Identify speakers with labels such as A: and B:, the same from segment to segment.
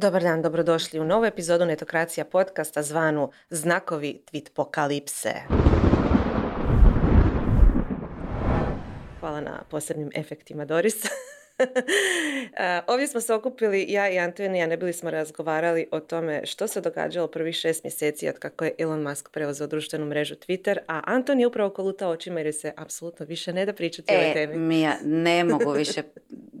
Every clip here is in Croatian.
A: Dobar dan, dobrodošli u novu epizodu Netokracija podcasta zvanu Znakovi Tvitpokalipse. Hvala na posebnim efektima, Doris. E, ovdje smo se okupili, ja i Antonija, ne bili smo razgovarali o tome što se događalo prvih šest mjeseci od kako je Elon Musk preuzeo društvenu mrežu Twitter, a Anton je upravo kolutao očima jer se apsolutno više ne da pričati o ovoj
B: E,
A: temi.
B: Mija, ne mogu više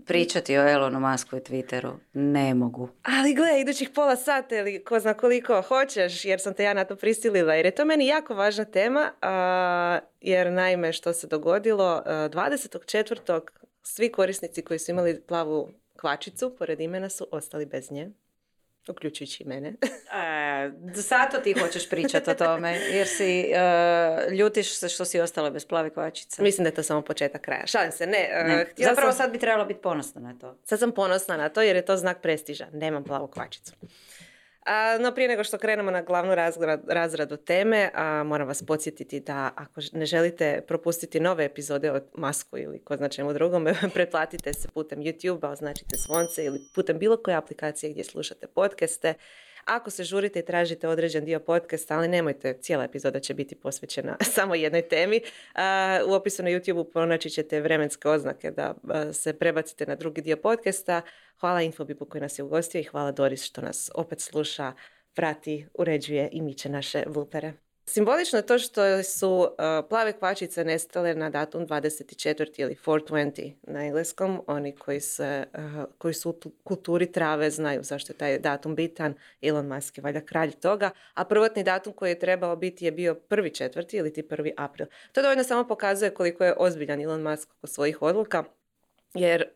B: pričati o Elonu Musku i Twitteru. Ne mogu.
A: Ali gle, idućih pola sata ili ko zna koliko hoćeš, jer sam te ja na to prisilila, jer je to meni jako važna tema, a, jer naime što se dogodilo, a, 24. svi korisnici koji su imali plavu kvačicu pored imena su ostali bez nje, uključujući i mene.
B: E, zato ti hoćeš pričati o tome, jer si e, ljutiš se što si ostala bez plave kvačice.
A: Mislim da je to samo početak kraja. Šalim se, ne. a,
B: Ne. Zapravo
A: sam-
B: sad bi trebalo biti ponosna na to.
A: Sad sam ponosna na to jer je to znak prestiža. Nemam plavu kvačicu. A, no prije nego što krenemo na glavnu razgra- razradu teme, a, moram vas podsjetiti da ako ne želite propustiti nove epizode od Masku ili ko zna čemu drugome, pretplatite se putem YouTube-a, označite zvonce ili putem bilo koje aplikacije gdje slušate podcaste. Ako se žurite i tražite određen dio podcasta, ali nemojte, cijela epizoda će biti posvećena samo jednoj temi. U opisu na YouTube-u pronaći ćete vremenske oznake da se prebacite na drugi dio podcasta. Hvala Infobipu koji nas je ugostio i hvala Doris što nas opet sluša, prati, uređuje i miče naše vlupere. Simbolično je to što su uh, plave kvačice nestale na datum 24. ili 420 na engleskom. Oni koji, se, uh, koji su u tu- kulturi trave znaju zašto je taj datum bitan. Elon Musk je valjda kralj toga. A prvotni datum koji je trebao biti je bio prvi četvrti ili ti prvi april. To dovoljno samo pokazuje koliko je ozbiljan Elon Musk oko svojih odluka. Jer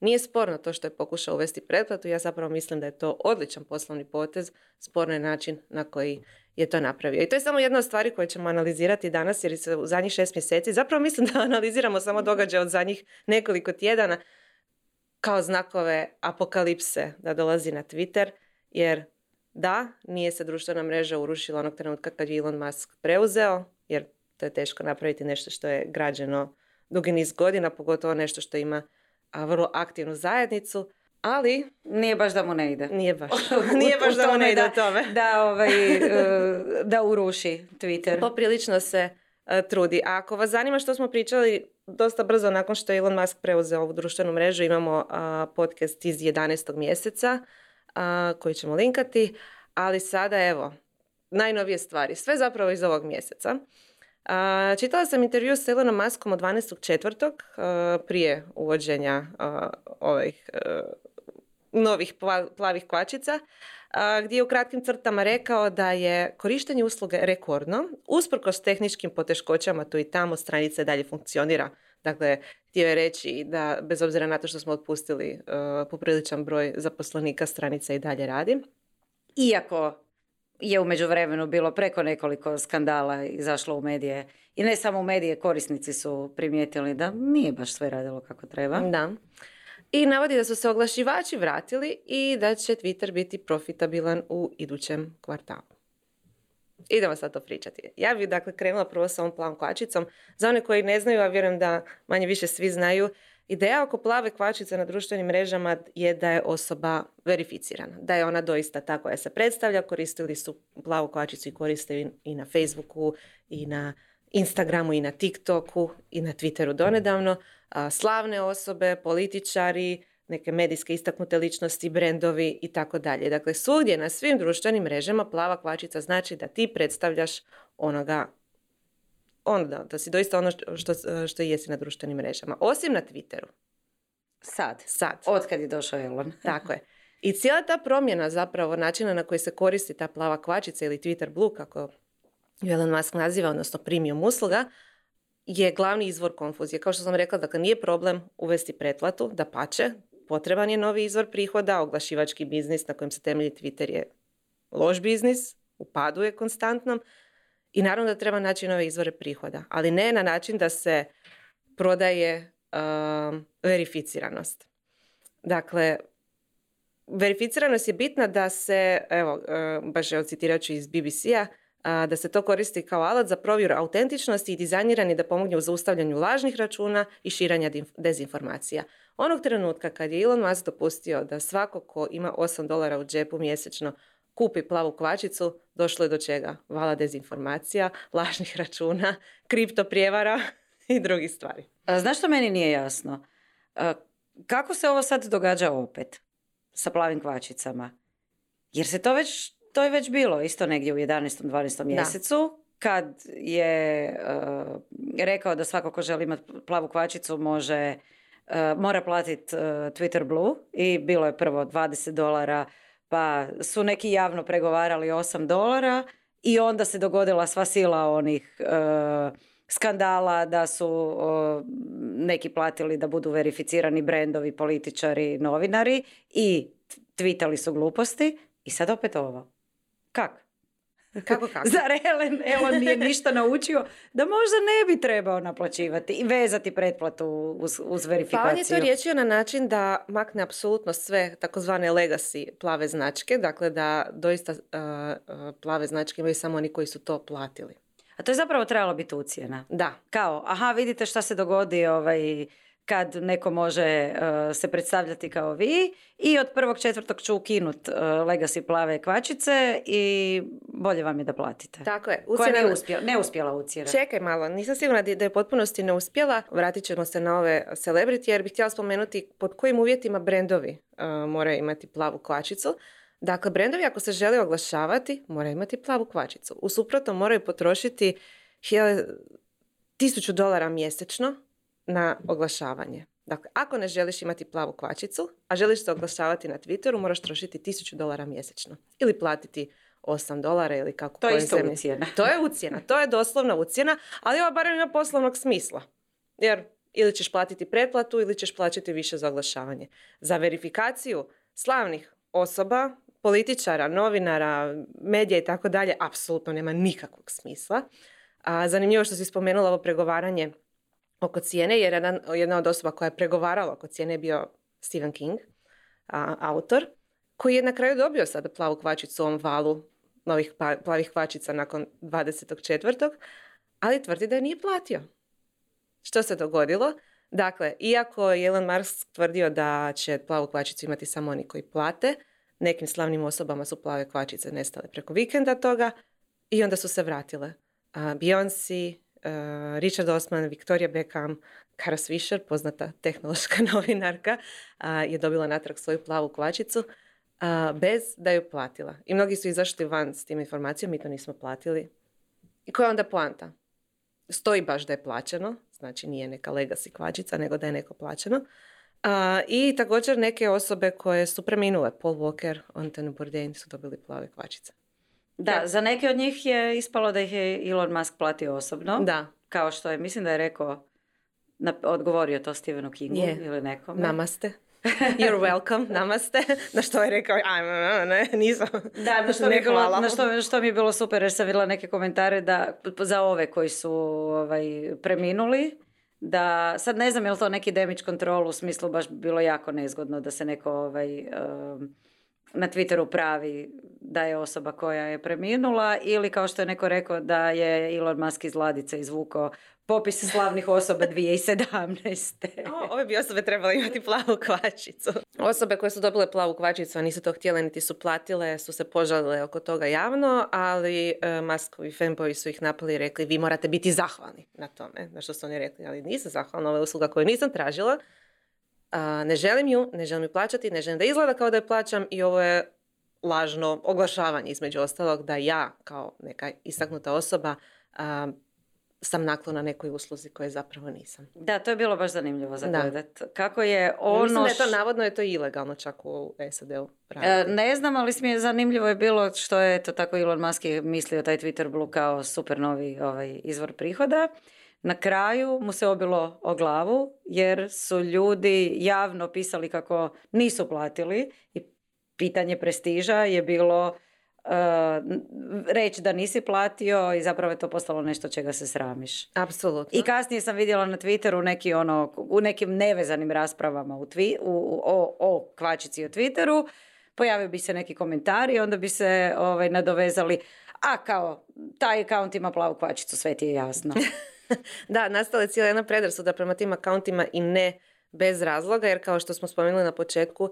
A: nije sporno to što je pokušao uvesti pretplatu, ja zapravo mislim da je to odličan poslovni potez, sporno je način na koji je to napravio. I to je samo jedna od stvari koje ćemo analizirati danas, jer se u zadnjih šest mjeseci, zapravo mislim da analiziramo samo događaje od zadnjih nekoliko tjedana kao znakove apokalipse da dolazi na Twitter, jer da, nije se društvena mreža urušila onog trenutka kad je Elon Musk preuzeo, jer to je teško napraviti nešto što je građeno dugi niz godina, pogotovo nešto što ima vrlo aktivnu zajednicu, ali
B: Nije baš da mu ne ide.
A: nije baš, nije baš da mu ne ide
B: da-
A: tome.
B: Da, ovaj, e, da uruši Twitter.
A: Poprilično se e, trudi. A ako vas zanima što smo pričali, dosta brzo nakon što je Elon Musk preuzeo ovu društvenu mrežu, imamo a, podcast iz 11. mjeseca a, koji ćemo linkati, ali sada evo, najnovije stvari, sve zapravo iz ovog mjeseca. A, čitala sam intervju s Elonom Muskom od 12.4. a, prije uvođenja a, ovih e, novih pla- plavih kvačica, gdje je u kratkim crtama rekao da je korištenje usluge rekordno, usprkos tehničkim poteškoćama tu i tamo stranica dalje funkcionira. Dakle, htio je reći da bez obzira na to što smo otpustili e, popriličan broj zaposlenika, stranica i dalje radi.
B: Iako je u međuvremenu bilo preko nekoliko skandala izašlo u medije i ne samo u medije, korisnici su primijetili da nije baš sve radilo kako treba.
A: Da. I navodi da su se oglašivači vratili i da će Twitter biti profitabilan u idućem kvartalu. Idemo sad to pričati. Ja bih dakle krenula prvo sa ovom plavom kvačicom. Za one koji ne znaju, a vjerujem da manje više svi znaju, ideja oko plave kvačice na društvenim mrežama je da je osoba verificirana. Da je ona doista ta koja se predstavlja. Koristili su plavu kvačicu i koriste i- na Facebooku i na Instagramu i na TikToku i na Twitteru donedavno. Slavne osobe, političari, neke medijske istaknute ličnosti, brendovi i tako dalje. Dakle, svugdje na svim društvenim mrežama plava kvačica znači da ti predstavljaš onoga ono da, da si doista ono što, što, što jesi na društvenim mrežama. Osim na Twitteru.
B: Sad,
A: Sad.
B: otkad je došao Elon.
A: Tako je. I cijela ta promjena zapravo načina na koji se koristi ta plava kvačica ili Twitter Blue, kako ju Elon Musk naziva, odnosno premium usluga, je glavni izvor konfuzije. Kao što sam rekla, dakle nije problem uvesti pretplatu, da pače, potreban je novi izvor prihoda, oglašivački biznis na kojem se temelji Twitter je loš biznis, u padu je konstantnom i naravno da treba naći nove izvore prihoda, ali ne na način da se prodaje um, verificiranost. Dakle, verificiranost je bitna da se, evo, e, baš evo citirat iz BBC-a, da se to koristi kao alat za provjeru autentičnosti i dizajnirani da pomogne u zaustavljanju lažnih računa i širenja dezinformacija. Onog trenutka kad je Elon Musk dopustio da svako ko ima 8 dolara u džepu mjesečno kupi plavu kvačicu, došlo je do čega? Vala dezinformacija, lažnih računa, kripto prijevara i drugih stvari.
B: Znaš što meni nije jasno? Kako se ovo sad događa opet sa plavim kvačicama? Jer se to već, to je već bilo isto negdje u 11. 12. mjesecu kad je rekao da svako ko želi imati plavu kvačicu može mora platiti Twitter Blue i bilo je prvo 20 dolara pa su neki javno pregovarali 8 dolara i onda se dogodila sva sila onih skandala da su neki platili da budu verificirani brendovi, političari, novinari i tvitali su gluposti i sad opet ovo. Kak?
A: Kako kako?
B: Zar Ellen, Elon nije ništa naučio da možda ne bi trebao naplaćivati i vezati pretplatu uz, uz verifikaciju? Pa
A: on je to riječio na način da makne apsolutno sve takozvane legacy plave značke, dakle da doista plave značke imaju samo oni koji su to platili.
B: A to je zapravo trebalo biti ucijena.
A: Da.
B: Kao, aha, vidite šta se dogodi ovaj, kad neko može eh, se predstavljati kao vi i od prvog četvrtog ću ukinut uh, legacy plave kvačice i bolje vam je da platite.
A: Tako je.
B: Ucijena... Koja ne, uspjela, ne uspjela ucijena.
A: Čekaj malo, nisam sigurna da je potpunosti ne uspjela. Vratit ćemo se na ove celebrity jer bih htjela spomenuti pod kojim uvjetima brendovi uh, moraju imati plavu kvačicu. Dakle, brendovi ako se žele oglašavati, moraju imati plavu kvačicu. U suprotno moraju potrošiti tisuću dolara mjesečno na oglašavanje. Dakle, ako ne želiš imati plavu kvačicu, a želiš se oglašavati na Twitteru, moraš trošiti tisuću dolara mjesečno. Ili platiti 8 dolara ili kako
B: To je isto ucijena.
A: To je ucijena, to je doslovna ucijena, ali ova barem ima poslovnog smisla. Jer ili ćeš platiti pretplatu ili ćeš plaćati više za oglašavanje. Za verifikaciju slavnih osoba političara, novinara, medija i tako dalje, apsolutno nema nikakvog smisla. A, zanimljivo što si spomenula ovo pregovaranje oko cijene, jer jedan, jedna od osoba koja je pregovarala oko cijene je bio Stephen King, a, autor, koji je na kraju dobio sada plavu kvačicu u ovom valu novih pa, plavih kvačica nakon 24. ali tvrdi da je nije platio. Što se dogodilo? Dakle, iako je Elon Musk tvrdio da će plavu kvačicu imati samo oni koji plate, Nekim slavnim osobama su plave kvačice nestale preko vikenda toga i onda su se vratile. Beyoncé, Richard Osman, Victoria Beckham, Kara Swisher, poznata tehnološka novinarka, je dobila natrag svoju plavu kvačicu bez da ju platila. I mnogi su izašli van s tim informacijom, mi to nismo platili. I koja je onda poanta? Stoji baš da je plaćeno, znači nije neka legacy kvačica, nego da je neko plaćeno. I također neke osobe koje su preminule, Paul Walker, Anthony Bourdain su dobili plave kvačice.
B: Da, za neke od njih je ispalo da ih je Elon Musk platio osobno.
A: Da.
B: Kao što je, mislim da je rekao, na, odgovorio to Stephenu Kingu je. ili nekom.
A: Namaste. You're welcome, namaste. Na što je rekao, ajme, ne, nisam.
B: Da, na što, mi, bilo, na što, što mi je bilo super jer sam vidjela neke komentare da, za ove koji su ovaj, preminuli da, sad ne znam je li to neki damage control u smislu baš bilo jako nezgodno da se neko ovaj, na Twitteru pravi da je osoba koja je preminula ili kao što je neko rekao da je Elon Musk iz Ladice izvukao popis slavnih osoba 2017.
A: o, ove bi osobe trebale imati plavu kvačicu. Osobe koje su dobile plavu kvačicu, a nisu to htjele niti su platile, su se požalile oko toga javno, ali uh, Muskovi fanboyi su ih napali i rekli vi morate biti zahvalni na tome. Na što su oni rekli, ali nisam zahvalna, ovo je usluga koju nisam tražila. Ne želim ju, ne želim ju plaćati, ne želim da izgleda kao da je plaćam i ovo je lažno oglašavanje između ostalog da ja kao neka istaknuta osoba sam naklona nekoj usluzi koje zapravo nisam.
B: Da, to je bilo baš zanimljivo za gledat. Kako je ono...
A: Mislim da je to navodno je to ilegalno čak u SAD-u. E,
B: ne znam, ali mi je zanimljivo je bilo što je to tako Elon Musk je mislio taj Twitter Blue kao super novi ovaj, izvor prihoda. Na kraju mu se obilo o glavu jer su ljudi javno pisali kako nisu platili i pitanje prestiža je bilo uh, reći da nisi platio i zapravo je to postalo nešto čega se sramiš.
A: Apsolutno.
B: I kasnije sam vidjela na Twitteru neki ono, u nekim nevezanim raspravama u twi, u, o, o kvačici u Twitteru pojavio bi se neki komentari i onda bi se ovaj, nadovezali, a kao, taj akaunt ima plavu kvačicu, sve ti je jasno.
A: da, nastala je cijela jedna predrasuda prema tim akauntima i ne bez razloga, jer kao što smo spomenuli na početku,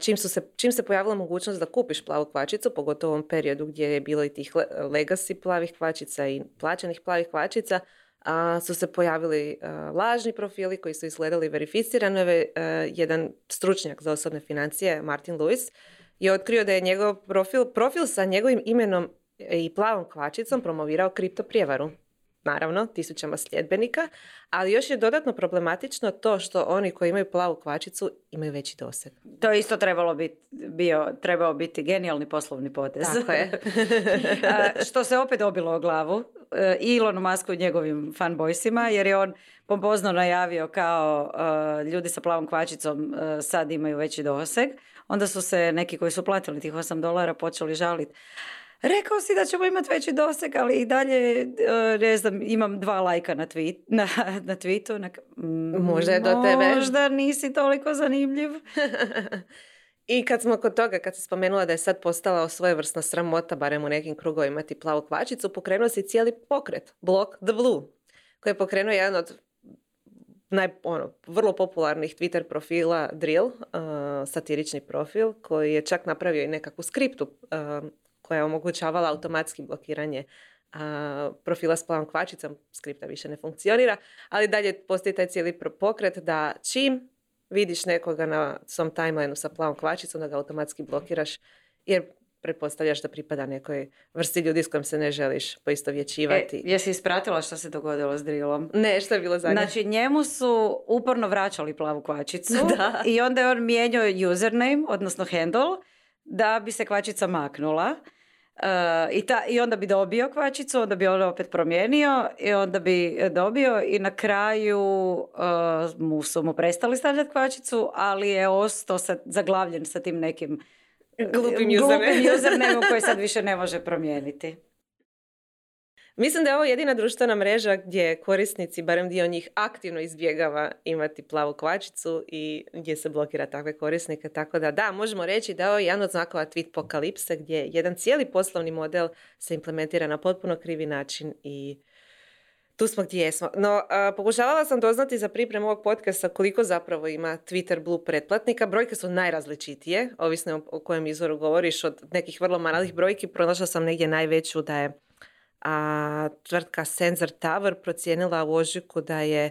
A: čim, su se, čim se pojavila mogućnost da kupiš plavu kvačicu, pogotovo u ovom periodu gdje je bilo i tih legacy plavih kvačica i plaćenih plavih kvačica, su se pojavili lažni profili koji su izgledali verificirano. jedan stručnjak za osobne financije, Martin Lewis, je otkrio da je njegov profil, profil sa njegovim imenom i plavom kvačicom promovirao kripto prijevaru naravno, tisućama sljedbenika, ali još je dodatno problematično to što oni koji imaju plavu kvačicu imaju veći doseg.
B: To je isto trebalo biti, bio, trebao biti genijalni poslovni potez.
A: Tako je.
B: što se opet dobilo o glavu e, i Elonu Musku i njegovim fanboysima, jer je on pompozno najavio kao uh, ljudi sa plavom kvačicom uh, sad imaju veći doseg. Onda su se neki koji su platili tih 8 dolara počeli žaliti rekao si da ćemo imati veći doseg, ali i dalje, e, ne znam, imam dva lajka na, tweet, na, na tweetu. Na,
A: mm, možda je do tebe.
B: Možda nisi toliko zanimljiv.
A: I kad smo kod toga, kad si spomenula da je sad postala svojevrsna sramota, barem u nekim krugovima imati plavu kvačicu, pokrenuo si cijeli pokret, Block the Blue, koji je pokrenuo jedan od naj, ono, vrlo popularnih Twitter profila Drill, uh, satirični profil, koji je čak napravio i nekakvu skriptu uh, koja je omogućavala automatski blokiranje a, profila s plavom kvačicom, skripta više ne funkcionira, ali dalje postoji taj cijeli pokret da čim vidiš nekoga na svom timelineu sa plavom kvačicom, da ga automatski blokiraš, jer pretpostavljaš da pripada nekoj vrsti ljudi s kojim se ne želiš poistovjećivati. E,
B: jesi ispratila što se dogodilo s Drillom?
A: Ne, što je bilo zadnje?
B: Znači, njemu su uporno vraćali plavu kvačicu da. i onda je on mijenjao username, odnosno handle, da bi se kvačica maknula. Uh, i, ta, I onda bi dobio kvačicu, onda bi on opet promijenio i onda bi dobio i na kraju uh, mu su mu prestali stavljati kvačicu, ali je ostao sa, zaglavljen sa tim nekim
A: glupim,
B: glupim usernameom koji sad više ne može promijeniti.
A: Mislim da je ovo jedina društvena mreža gdje korisnici, barem dio njih, aktivno izbjegava imati plavu kvačicu i gdje se blokira takve korisnike. Tako da da, možemo reći da je ovo jedan od znakova tweet pokalipse gdje jedan cijeli poslovni model se implementira na potpuno krivi način i tu smo gdje jesmo. No, pokušavala sam doznati za pripremu ovog podcasta koliko zapravo ima Twitter Blue pretplatnika. Brojke su najrazličitije, ovisno o kojem izvoru govoriš. Od nekih vrlo malih brojki pronašla sam negdje najveću da je a, tvrtka Sensor Tower procijenila u ožujku da je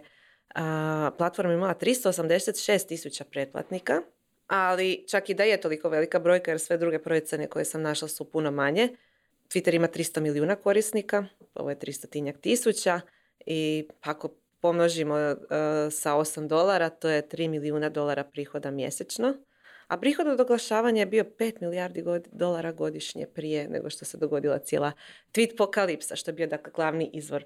A: a, platforma imala 386 tisuća pretplatnika, ali čak i da je toliko velika brojka, jer sve druge procjene koje sam našla su puno manje. Twitter ima 300 milijuna korisnika, ovo je 300 tinjak tisuća i ako pomnožimo sa 8 dolara, to je 3 milijuna dolara prihoda mjesečno a prihod od oglašavanja je bio 5 milijardi dolara godišnje prije nego što se dogodila cijela tweet pokalipsa, što je bio dakle glavni izvor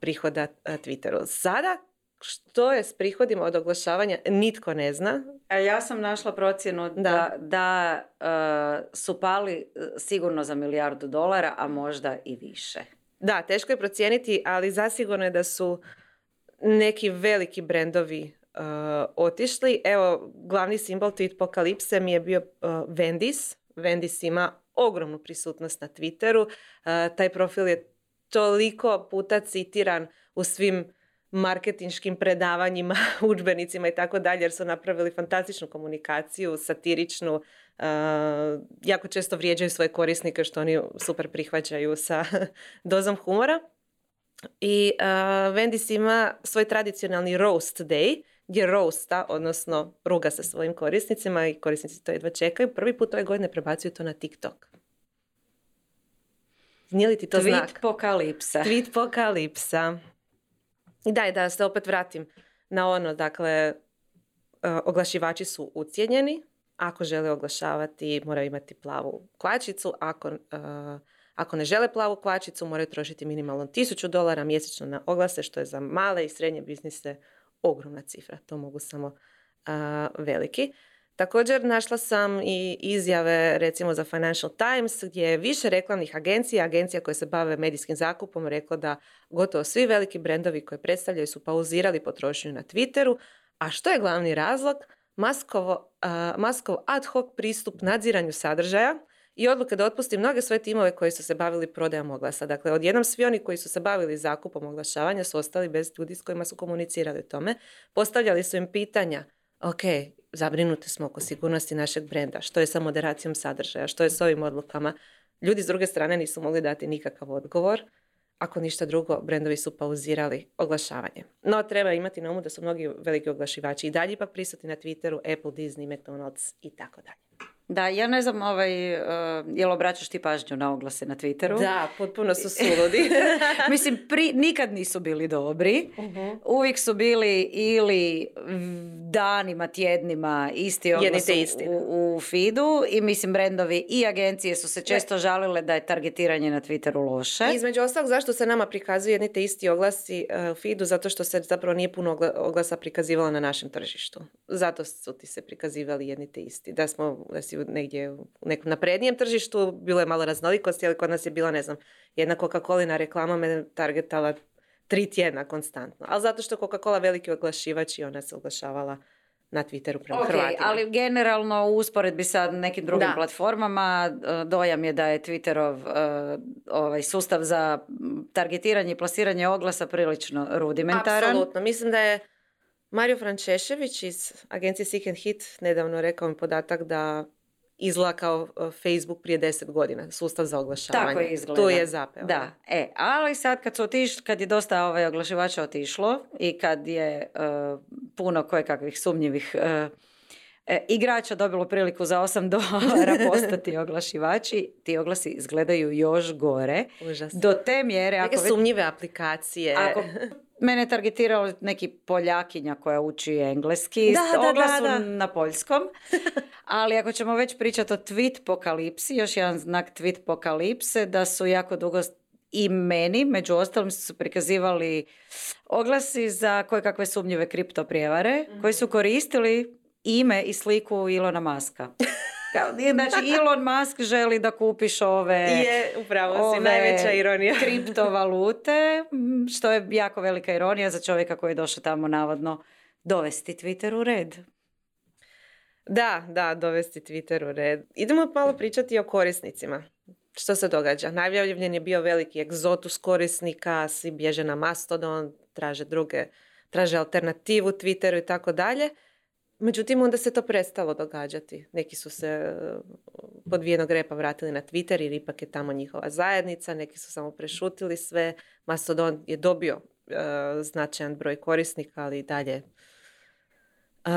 A: prihoda a, Twitteru. Sada što je s prihodima od oglašavanja nitko ne zna.
B: A ja sam našla procjenu da, da, e, su pali e, sigurno za milijardu dolara, a možda i više.
A: Da, teško je procijeniti, ali zasigurno je da su neki veliki brendovi uh, otišli. Evo, glavni simbol tweet pokalipse mi je bio Vendis. Vendis ima ogromnu prisutnost na Twitteru. Uh, taj profil je toliko puta citiran u svim marketinškim predavanjima, udžbenicima i tako dalje, jer su napravili fantastičnu komunikaciju, satiričnu, jako često vrijeđaju svoje korisnike što oni super prihvaćaju sa dozom humora. I Vendis ima svoj tradicionalni roast day, gdje roasta, odnosno ruga sa svojim korisnicima i korisnici to jedva čekaju. Prvi put ove godine prebacuju to na TikTok. Nije li ti to
B: Tweet
A: znak?
B: pokalipsa.
A: Tweet pokalipsa. I daj da se opet vratim na ono, dakle, uh, oglašivači su ucijenjeni. Ako žele oglašavati, moraju imati plavu kvačicu. Ako, uh, ako ne žele plavu kvačicu, moraju trošiti minimalno 1000 dolara mjesečno na oglase, što je za male i srednje biznise ogromna cifra, to mogu samo veliki. Također našla sam i izjave recimo za Financial Times gdje je više reklamnih agencija, agencija koje se bave medijskim zakupom rekla da gotovo svi veliki brendovi koje predstavljaju su pauzirali potrošnju na Twitteru, a što je glavni razlog? maskovo, maskov ad hoc pristup nadziranju sadržaja i odluke da otpusti mnoge svoje timove koji su se bavili prodajom oglasa. Dakle, odjednom svi oni koji su se bavili zakupom oglašavanja su ostali bez ljudi s kojima su komunicirali o tome. Postavljali su im pitanja, ok, zabrinuti smo oko sigurnosti našeg brenda, što je sa moderacijom sadržaja, što je s ovim odlukama. Ljudi s druge strane nisu mogli dati nikakav odgovor. Ako ništa drugo, brendovi su pauzirali oglašavanje. No, treba imati na umu da su mnogi veliki oglašivači i dalje ipak prisutni na Twitteru, Apple, Disney, McDonald's i tako dalje.
B: Da, ja ne znam, ovaj, uh, jel obraćaš ti pažnju na oglase na Twitteru?
A: Da, potpuno su suludi.
B: Mislim, pri, nikad nisu bili dobri. uh Uvijek su bili ili danima, tjednima isti oglas u, u feedu i mislim brendovi i agencije su se često žalile da je targetiranje na Twitteru loše.
A: između ostalog, zašto se nama prikazuju jedni te isti oglasi uh, u feedu? Zato što se zapravo nije puno oglasa prikazivalo na našem tržištu. Zato su ti se prikazivali jedni te isti. Da smo, da si negdje u nekom naprednijem tržištu, bilo je malo raznolikosti, ali kod nas je bila, ne znam, jedna Coca-Colina reklama me targetala tri tjedna konstantno. Ali zato što Coca-Cola veliki oglašivač i ona se oglašavala na Twitteru prema okay, Hrvatima.
B: ali generalno u usporedbi sa nekim drugim platformama e, dojam je da je Twitterov e, ovaj, sustav za targetiranje i plasiranje oglasa prilično rudimentaran.
A: Apsolutno. Mislim da je Mario Frančešević iz agencije Seek and Hit nedavno rekao mi podatak da izgleda kao e, Facebook prije deset godina, sustav za oglašavanje.
B: Tako izgleda.
A: Tu je zapeo.
B: Da, e, ali sad kad, su otiš, kad je dosta ovaj oglašivača otišlo i kad je uh, puno kakvih sumnjivih uh, igrača dobilo priliku za 8 dolara postati oglašivači, ti oglasi izgledaju još gore.
A: Užasno.
B: Do te mjere...
A: Neke ako sumnjive aplikacije.
B: Ako Mene je targetirao neki Poljakinja koja uči engleski.
A: Da, da, da,
B: na poljskom. Ali ako ćemo već pričati o tweet pokalipsi, još jedan znak tweet pokalipse, da su jako dugo i meni, među ostalim su prikazivali oglasi za koje kakve sumnjive kripto prijevare, koji su koristili ime i sliku Ilona Maska. Znači, Elon Musk želi da kupiš ove...
A: Je, upravo si, najveća ironija.
B: kriptovalute, što je jako velika ironija za čovjeka koji je došao tamo navodno dovesti Twitter u red.
A: Da, da, dovesti Twitter u red. Idemo malo pričati o korisnicima. Što se događa? Najavljen je bio veliki egzotus korisnika, svi bježe na Mastodon, traže druge, traže alternativu Twitteru i tako dalje. Međutim, onda se to prestalo događati. Neki su se e, pod vijenog repa vratili na Twitter jer ipak je tamo njihova zajednica, neki su samo prešutili sve. Mastodon je dobio uh, značajan broj korisnika, ali i dalje uh,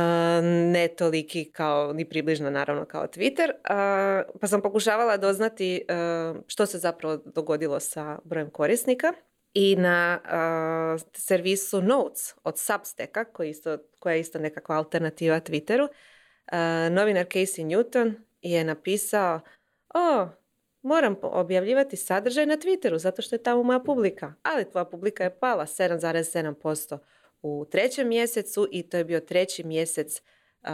A: ne toliki kao, ni približno naravno kao Twitter. pa sam pokušavala doznati što se zapravo dogodilo sa brojem korisnika i na uh, servisu Notes od Substacka, koji isto, koja je isto nekakva alternativa Twitteru, uh, novinar Casey Newton je napisao o, moram objavljivati sadržaj na Twitteru zato što je tamo moja publika. Ali tvoja publika je pala 7,7% u trećem mjesecu i to je bio treći mjesec uh,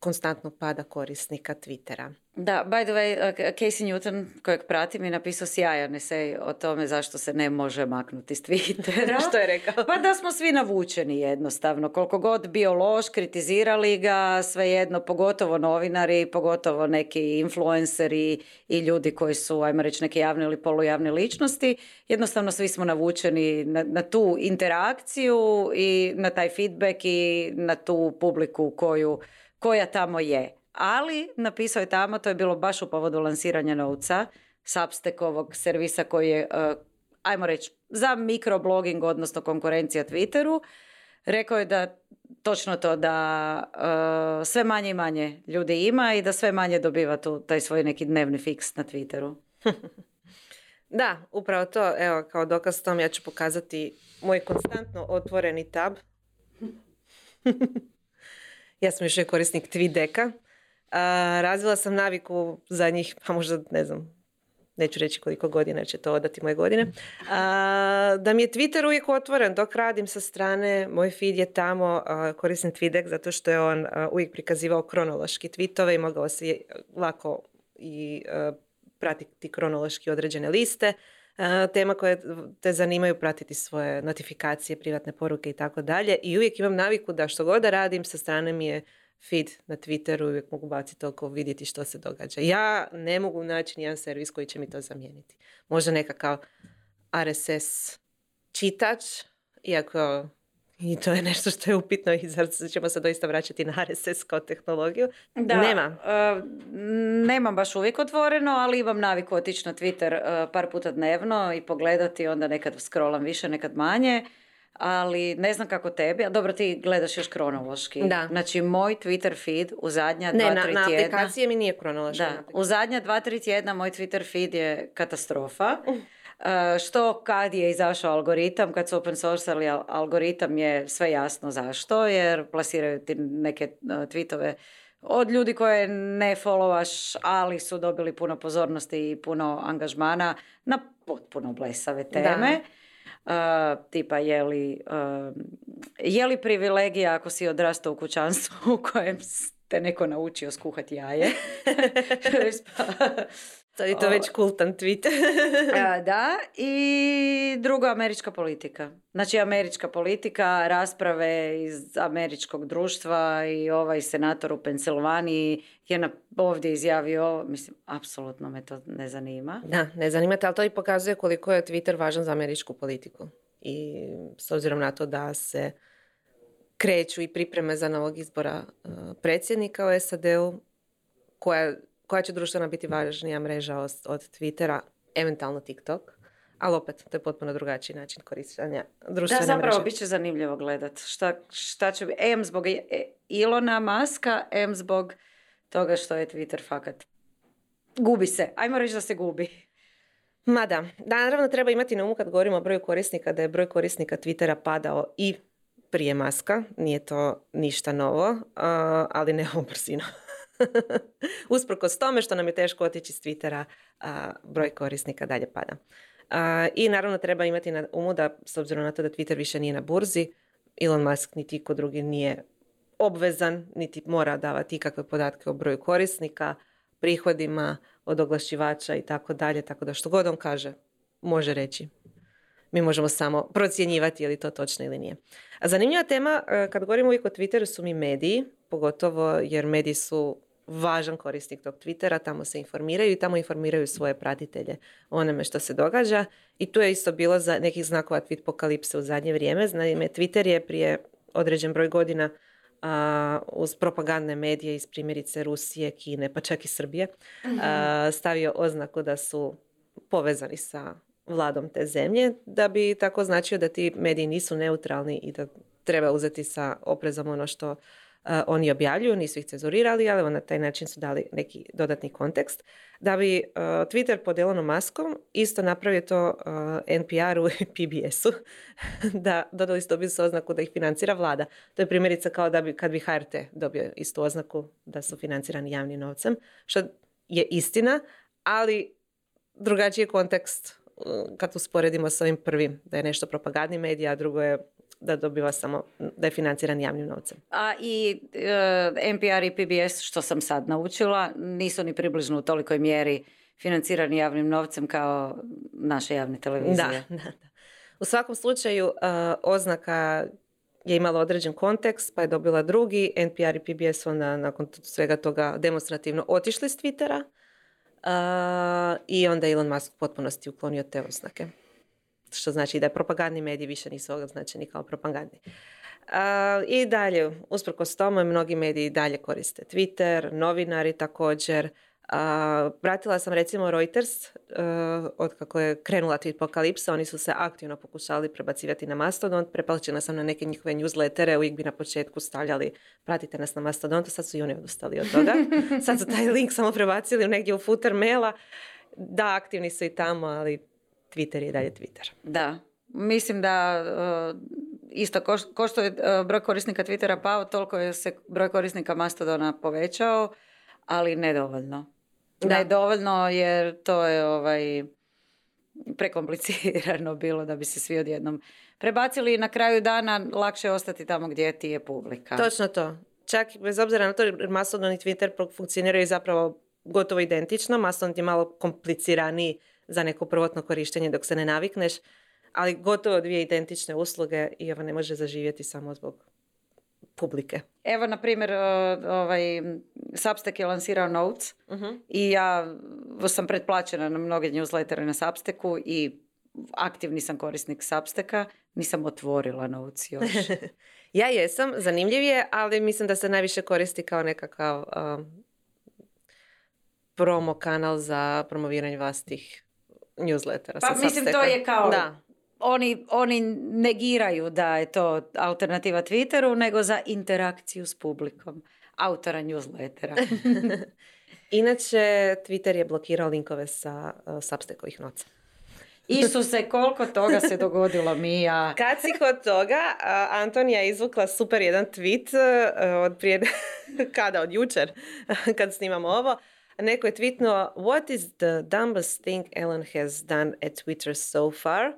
A: konstantnog pada korisnika Twittera.
B: Da, by the way, uh, Casey Newton, kojeg pratim, je napisao sjajan esej o tome zašto se ne može maknuti s Twittera.
A: Što je rekao?
B: Pa da smo svi navučeni jednostavno. Koliko god bio loš, kritizirali ga, svejedno, pogotovo novinari, pogotovo neki influenceri i ljudi koji su, ajmo reći, neke javne ili polujavne ličnosti. Jednostavno svi smo navučeni na, na tu interakciju i na taj feedback i na tu publiku koju, koja tamo je ali napisao je tamo, to je bilo baš u povodu lansiranja novca, Substackovog servisa koji je, uh, ajmo reći, za mikroblogging, odnosno konkurencija Twitteru. Rekao je da točno to da uh, sve manje i manje ljudi ima i da sve manje dobiva tu taj svoj neki dnevni fiks na Twitteru.
A: da, upravo to. Evo, kao dokaz tom ja ću pokazati moj konstantno otvoreni tab. ja sam još korisnik Tweedeka razvila sam naviku za njih, pa možda ne znam, neću reći koliko godina će to odati moje godine, da mi je Twitter uvijek otvoren dok radim sa strane, moj feed je tamo, koristim Tweedek zato što je on uvijek prikazivao kronološki tweetove i mogao se lako i pratiti kronološki određene liste. Tema koje te zanimaju, pratiti svoje notifikacije, privatne poruke i tako dalje. I uvijek imam naviku da što god da radim, sa strane mi je feed na Twitteru, uvijek mogu baciti toliko vidjeti što se događa. Ja ne mogu naći nijedan servis koji će mi to zamijeniti. Možda nekakav RSS čitač, iako i to je nešto što je upitno i zar ćemo se doista vraćati na RSS kao tehnologiju.
B: Da,
A: Nema.
B: Uh, nemam baš uvijek otvoreno, ali imam naviku otići na Twitter uh, par puta dnevno i pogledati, onda nekad scrollam više, nekad manje. Ali ne znam kako tebi, a dobro ti gledaš još kronološki.
A: Da.
B: Znači moj Twitter feed u zadnja
A: ne,
B: dva,
A: na,
B: tri
A: na
B: tjedna...
A: aplikacije mi nije kronološki.
B: Da, u zadnja dva, tri tjedna moj Twitter feed je katastrofa. Uh, što kad je izašao algoritam, kad su open sourceali algoritam je sve jasno zašto, jer plasiraju ti neke uh, tweetove od ljudi koje ne followaš, ali su dobili puno pozornosti i puno angažmana na potpuno blesave teme. Uh, tipa je li, uh, je li privilegija ako si odrastao u kućanstvu u kojem te neko naučio skuhati jaje.
A: To je to već kultan tweet.
B: da, i druga američka politika. Znači američka politika, rasprave iz američkog društva i ovaj senator u Pensilvaniji je na, ovdje izjavio, mislim, apsolutno me to ne zanima.
A: Da, ne zanima te, ali to i pokazuje koliko je Twitter važan za američku politiku. I s obzirom na to da se kreću i pripreme za novog izbora uh, predsjednika u SAD-u, koja koja će društvena biti važnija mreža od, od Twittera, eventualno TikTok, ali opet to je potpuno drugačiji način korištenja društvene
B: Da, zapravo
A: mreže.
B: bit će zanimljivo gledat. Šta, šta će biti, em zbog Ilona Maska, em zbog toga što je Twitter fakat. Gubi se. Ajmo reći da se gubi.
A: Mada, da, naravno treba imati na umu kad govorimo o broju korisnika, da je broj korisnika Twittera padao i prije maska, nije to ništa novo, ali ne ovom brzinom. Usprkos tome što nam je teško otići s Twittera, broj korisnika dalje pada. I naravno treba imati na umu da, s obzirom na to da Twitter više nije na burzi, Elon Musk niti ko drugi nije obvezan, niti mora davati ikakve podatke o broju korisnika, prihodima od oglašivača i tako dalje, tako da što god on kaže, može reći. Mi možemo samo procjenjivati je li to točno ili nije. A zanimljiva tema, e, kad govorimo uvijek o Twitteru, su mi mediji, pogotovo jer mediji su važan korisnik tog Twittera, tamo se informiraju i tamo informiraju svoje pratitelje o onome što se događa. I tu je isto bilo za nekih znakova tweet pokalipse u zadnje vrijeme. Naime, Twitter je prije određen broj godina a, uz propagandne medije iz primjerice Rusije, Kine, pa čak i Srbije, stavio oznaku da su povezani sa vladom te zemlje, da bi tako značio da ti mediji nisu neutralni i da treba uzeti sa oprezom ono što oni objavljuju, nisu ih cenzurirali, ali na taj način su dali neki dodatni kontekst. Da bi Twitter pod Elonom Maskom isto napravio to NPR-u i PBS-u, da dodali su oznaku da ih financira vlada. To je primjerica kao da bi, kad bi HRT dobio istu oznaku da su financirani javnim novcem, što je istina, ali drugačiji je kontekst kad usporedimo s ovim prvim, da je nešto propagandni medij, a drugo je da dobiva samo, da je financiran javnim novcem.
B: A i e, NPR i PBS, što sam sad naučila, nisu ni približno u tolikoj mjeri financirani javnim novcem kao naše javne televizije.
A: Da, da, U svakom slučaju, uh, oznaka je imala određen kontekst, pa je dobila drugi. NPR i PBS onda nakon svega toga demonstrativno otišli s Twittera uh, i onda Elon Musk u potpunosti uklonio te oznake što znači da propagandni mediji više nisu označeni kao propagandni. I dalje, usprkos tome, mnogi mediji dalje koriste Twitter, novinari također. Uh, pratila sam recimo Reuters, uh, od kako je krenula tweet apokalipsa, oni su se aktivno pokušali prebacivati na Mastodon, prepalčena sam na neke njihove newslettere, uvijek bi na početku stavljali pratite nas na Mastodontu, sad su i oni odustali od toga. sad su taj link samo prebacili negdje u footer maila. Da, aktivni su i tamo, ali Twitter je dalje Twitter.
B: Da, mislim da uh, isto ko, što je uh, broj korisnika Twittera pao, toliko je se broj korisnika Mastodona povećao, ali nedovoljno. Da. Nedovoljno jer to je ovaj prekomplicirano bilo da bi se svi odjednom prebacili i na kraju dana lakše ostati tamo gdje ti je publika.
A: Točno to. Čak bez obzira na to Mastodon i Twitter funkcioniraju zapravo gotovo identično. Mastodon je malo kompliciraniji za neko prvotno korištenje dok se ne navikneš, ali gotovo dvije identične usluge i ovo ne može zaživjeti samo zbog publike.
B: Evo, na primjer, ovaj, Substack je lansirao Notes uh i ja sam pretplaćena na mnoge newslettere na Substacku i aktivni sam korisnik Substacka, nisam otvorila Notes još.
A: ja jesam, zanimljiv je, ali mislim da se najviše koristi kao nekakav um, promo kanal za promoviranje vlastih newslettera.
B: Pa mislim to je kao da oni, oni negiraju da je to alternativa Twitteru, nego za interakciju s publikom. Autora newslettera.
A: Inače, Twitter je blokirao linkove sa uh, Substackovih noca.
B: Isuse, koliko toga se dogodilo, Mija.
A: Kad si kod toga, Antonija je izvukla super jedan tweet uh, od prije, kada, od jučer, kad snimamo ovo. Neko je tweetnuo, what is the dumbest thing Ellen has done at Twitter so far?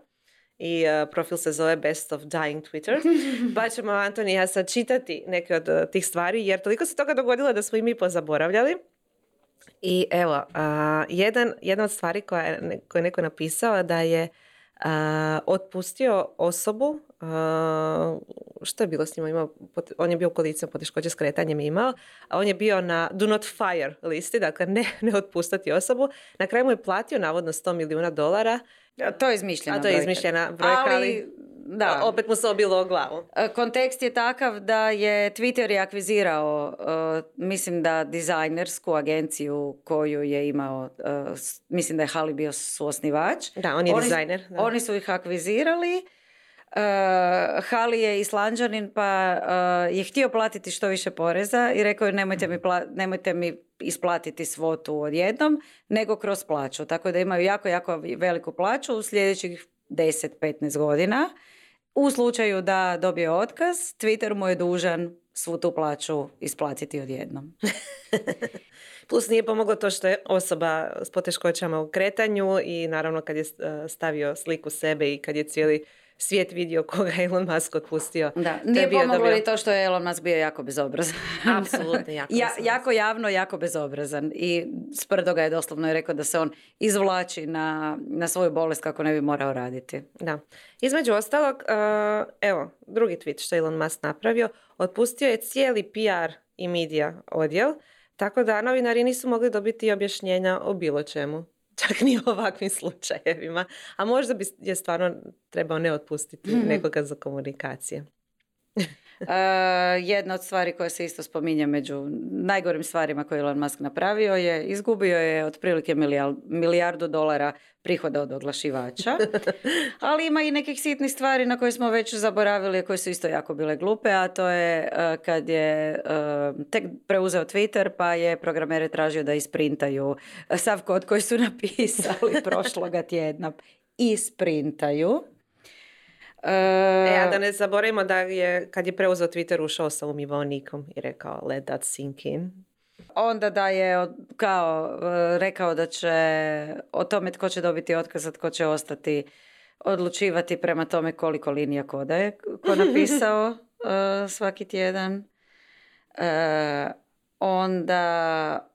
A: i uh, profil se zove Best of Dying Twitter. pa ćemo Antoni ja sad čitati neke od uh, tih stvari jer toliko se toga dogodilo da smo i mi pozaboravljali. I evo, uh, jedan, jedna od stvari koja je, koja je neko napisao da je otpustio osobu što je bilo s njima imao, on je bio u kolicima poteškoće s kretanjem imao, a on je bio na do not fire listi, dakle ne, ne otpustati osobu. Na kraju mu je platio navodno 100 milijuna dolara
B: to je izmišljena
A: A to je izmišljena brojka, ali, da. opet mu se obilo o glavu.
B: Kontekst je takav da je Twitter je akvizirao, uh, mislim da dizajnersku agenciju koju je imao, uh, mislim da je Hali bio suosnivač.
A: Da, on je oni, dizajner.
B: Oni su ih akvizirali. Uh, Hali je islanđanin pa uh, je htio platiti što više poreza i rekao je nemojte mi, nemojte mi isplatiti svotu odjednom, nego kroz plaću. Tako da imaju jako, jako veliku plaću u sljedećih 10-15 godina. U slučaju da dobije otkaz, Twitter mu je dužan svu tu plaću isplatiti odjednom.
A: Plus nije pomoglo to što je osoba s poteškoćama u kretanju i naravno kad je e, stavio sliku sebe i kad je cijeli svijet vidio koga je Elon Musk otpustio.
B: Da, nije pomoglo i to što je Elon Musk bio jako bezobrazan.
A: Apsolutno, jako
B: ja, Jako javno, jako bezobrazan. I sprdo ga je doslovno je rekao da se on izvlači na, na svoju bolest kako ne bi morao raditi.
A: Da. Između ostalog, uh, evo, drugi tweet što je Elon Musk napravio, otpustio je cijeli PR i medija odjel, tako da novinari nisu mogli dobiti objašnjenja o bilo čemu čak ni u ovakvim slučajevima. A možda bi je stvarno trebao ne otpustiti mm nekoga za komunikacije.
B: Uh, jedna od stvari koja se isto spominje među najgorim stvarima koje Elon Musk napravio je izgubio je otprilike milijardu dolara prihoda od oglašivača, ali ima i nekih sitnih stvari na koje smo već zaboravili, koje su isto jako bile glupe, a to je uh, kad je uh, tek preuzeo Twitter pa je programere tražio da isprintaju sav kod koji su napisali prošloga tjedna. Isprintaju.
A: E, a da ne zaboravimo da je, kad je preuzeo Twitter, ušao sa umivonikom i rekao let that sink in.
B: Onda da je kao e, rekao da će o tome tko će dobiti otkaz, tko će ostati odlučivati prema tome koliko linija koda je ko napisao uh, svaki tjedan. Uh, onda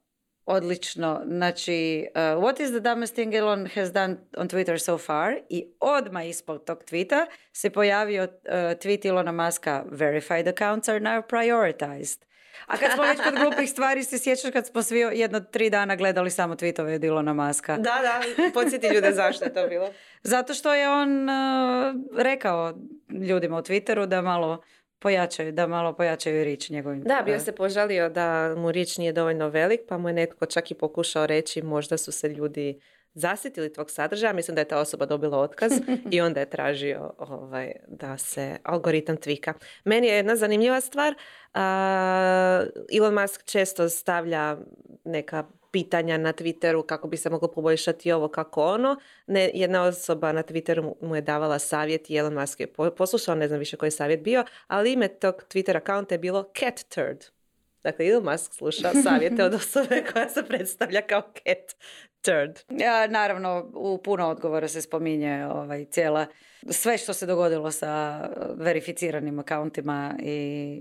B: Odlično. Znači, uh, what is the dumbest thing Elon has done on Twitter so far? I odmah ispod tog tweeta se pojavio uh, tweet Ilona Maska Verified accounts are now prioritized. A kad smo već kod glupih stvari, se sjećaš kad smo svi jedno tri dana gledali samo tweetove od Ilona Maska?
A: Da, da, podsjeti ljude zašto je to bilo.
B: Zato što je on uh, rekao ljudima u Twitteru da malo pojačaju, da malo pojačaju rič njegovim.
A: Da, bio se požalio da mu rič nije dovoljno velik, pa mu je netko čak i pokušao reći možda su se ljudi zasjetili tvog sadržaja, mislim da je ta osoba dobila otkaz i onda je tražio ovaj, da se algoritam tvika. Meni je jedna zanimljiva stvar, uh, Elon Musk često stavlja neka pitanja na Twitteru kako bi se moglo poboljšati ovo kako ono. Ne, jedna osoba na Twitteru mu je davala savjet i Elon Musk je poslušao, ne znam više koji je savjet bio, ali ime tog Twitter akaunta je bilo cat turd. Dakle, Elon Musk sluša savjete od osobe koja se predstavlja kao cat turd.
B: Ja, naravno, u puno odgovora se spominje ovaj, cijela sve što se dogodilo sa verificiranim akauntima i,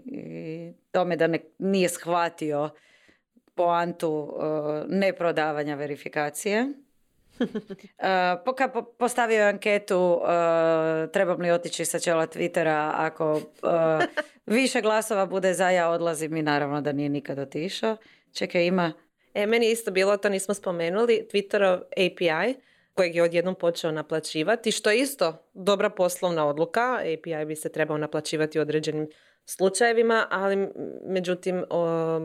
B: i tome da ne, nije shvatio poantu uh, neprodavanja verifikacije. Uh, postavio je anketu uh, trebam li otići sa čela Twittera ako uh, više glasova bude za ja odlazim i naravno da nije nikad otišao. Čekaj, ima...
A: E, meni isto bilo, to nismo spomenuli, Twitterov API kojeg je odjednom počeo naplaćivati, što je isto dobra poslovna odluka. API bi se trebao naplaćivati u određenim slučajevima, ali međutim o,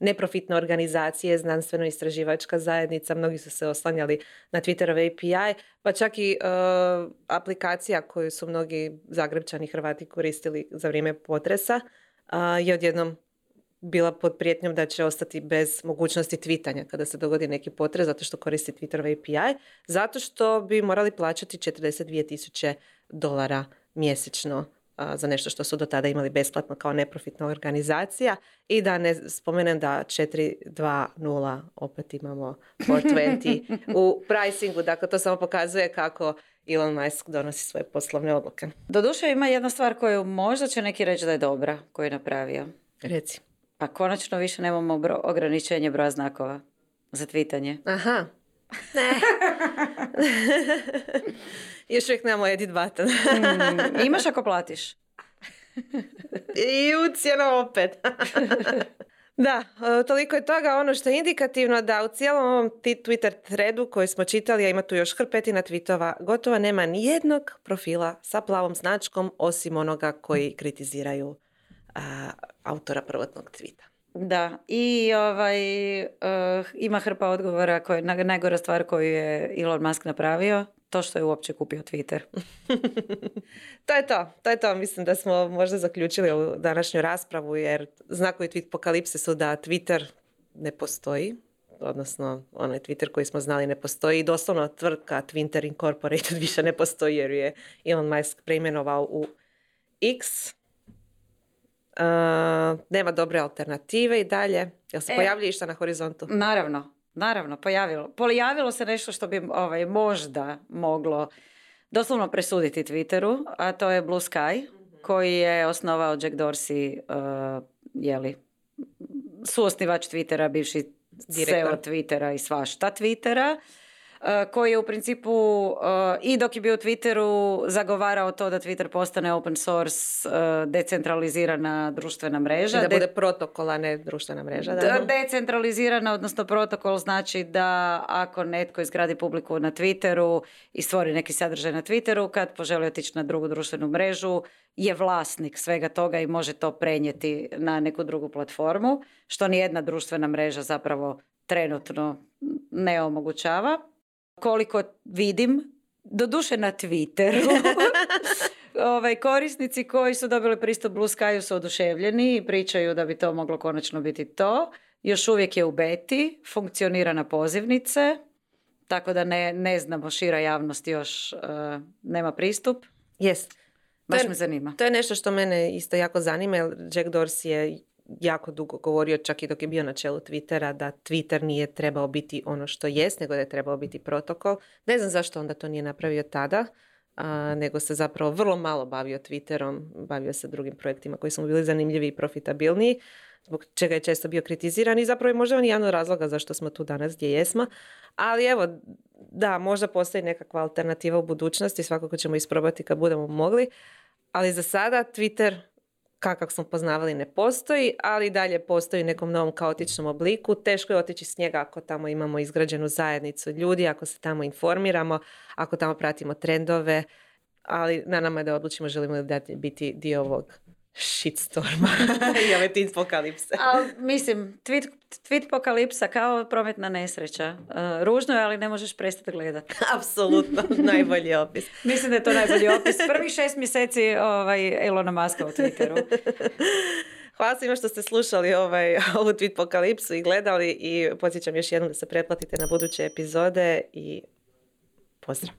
A: neprofitne organizacije, znanstveno-istraživačka zajednica, mnogi su se oslanjali na Twitterov API, pa čak i uh, aplikacija koju su mnogi zagrebčani Hrvati koristili za vrijeme potresa je odjednom bila pod prijetnjom da će ostati bez mogućnosti tvitanja kada se dogodi neki potres zato što koristi Twitterov API, zato što bi morali plaćati 42 tisuće dolara mjesečno za nešto što su do tada imali besplatno kao neprofitna organizacija i da ne spomenem da 4.2.0 opet imamo 420 u pricingu, dakle to samo pokazuje kako Elon Musk donosi svoje poslovne odluke.
B: Doduše ima jedna stvar koju možda će neki reći da je dobra, koju je napravio.
A: Reci.
B: Pa konačno više nemamo bro, ograničenje broja znakova za tvitanje.
A: Aha. Ne. Još uvijek nemamo edit button.
B: mm, imaš ako platiš.
A: I ucijeno opet. da, e, toliko je toga. Ono što je indikativno da u cijelom ovom Twitter threadu koji smo čitali, a ima tu još hrpetina tweetova, gotovo nema ni jednog profila sa plavom značkom osim onoga koji kritiziraju autora prvotnog tvita.
B: Da, i ovaj, uh, ima hrpa odgovora koja je najgora stvar koju je Elon Musk napravio, to što je uopće kupio Twitter.
A: to je to, to je to. Mislim da smo možda zaključili ovu današnju raspravu jer znakovi tweet pokalipse su da Twitter ne postoji, odnosno onaj Twitter koji smo znali ne postoji i doslovno tvrtka Twitter Incorporated više ne postoji jer je Elon Musk preimenovao u X nema dobre alternative i dalje. Jel se e, pojavlja išta na horizontu?
B: Naravno, naravno, pojavilo. Pojavilo se nešto što bi ovaj, možda moglo doslovno presuditi Twitteru, a to je Blue Sky, koji je osnovao Jack Dorsey, uh, jeli, suosnivač Twittera, bivši Direktor. CEO Twittera i svašta Twittera. Eh, koji je u principu eh, i dok je bio u Twitteru zagovarao to da Twitter postane open source eh, decentralizirana društvena mreža.
A: Da bude protokol, a ne društvena mreža. Da?
B: Decentralizirana, odnosno protokol znači da ako netko izgradi publiku na Twitteru i stvori neki sadržaj na Twitteru, kad poželi otići na drugu društvenu mrežu, je vlasnik svega toga i može to prenijeti na neku drugu platformu, što nijedna društvena mreža zapravo trenutno ne omogućava koliko vidim, doduše na Twitteru, ovaj, korisnici koji su dobili pristup Blue Sky su oduševljeni i pričaju da bi to moglo konačno biti to. Još uvijek je u beti, funkcionira na pozivnice, tako da ne, ne znamo, šira javnost još uh, nema pristup.
A: Jest.
B: Baš me zanima.
A: To je nešto što mene isto jako zanima, jer Jack Dorsey je jako dugo govorio, čak i dok je bio na čelu Twittera, da Twitter nije trebao biti ono što jest, nego da je trebao biti protokol. Ne znam zašto onda to nije napravio tada, a, nego se zapravo vrlo malo bavio Twitterom, bavio se drugim projektima koji su mu bili zanimljivi i profitabilniji, zbog čega je često bio kritiziran i zapravo je možda on jedan od razloga zašto smo tu danas gdje jesmo. Ali evo, da, možda postoji nekakva alternativa u budućnosti, svakako ćemo isprobati kad budemo mogli, ali za sada Twitter kakav smo poznavali ne postoji, ali dalje postoji u nekom novom kaotičnom obliku. Teško je otići s njega ako tamo imamo izgrađenu zajednicu ljudi, ako se tamo informiramo, ako tamo pratimo trendove, ali na nama je da odlučimo želimo li biti dio ovog shitstorma i ove tweet pokalipse.
B: mislim, tweet, tweet pokalipsa kao prometna nesreća. Uh, ružno je, ali ne možeš prestati gledati.
A: Apsolutno, najbolji opis.
B: mislim da je to najbolji opis. Prvih šest mjeseci ovaj, Elona Muska u Twitteru.
A: Hvala svima što ste slušali ovaj, ovu tweet pokalipsu i gledali i podsjećam još jednom da se pretplatite na buduće epizode i pozdrav.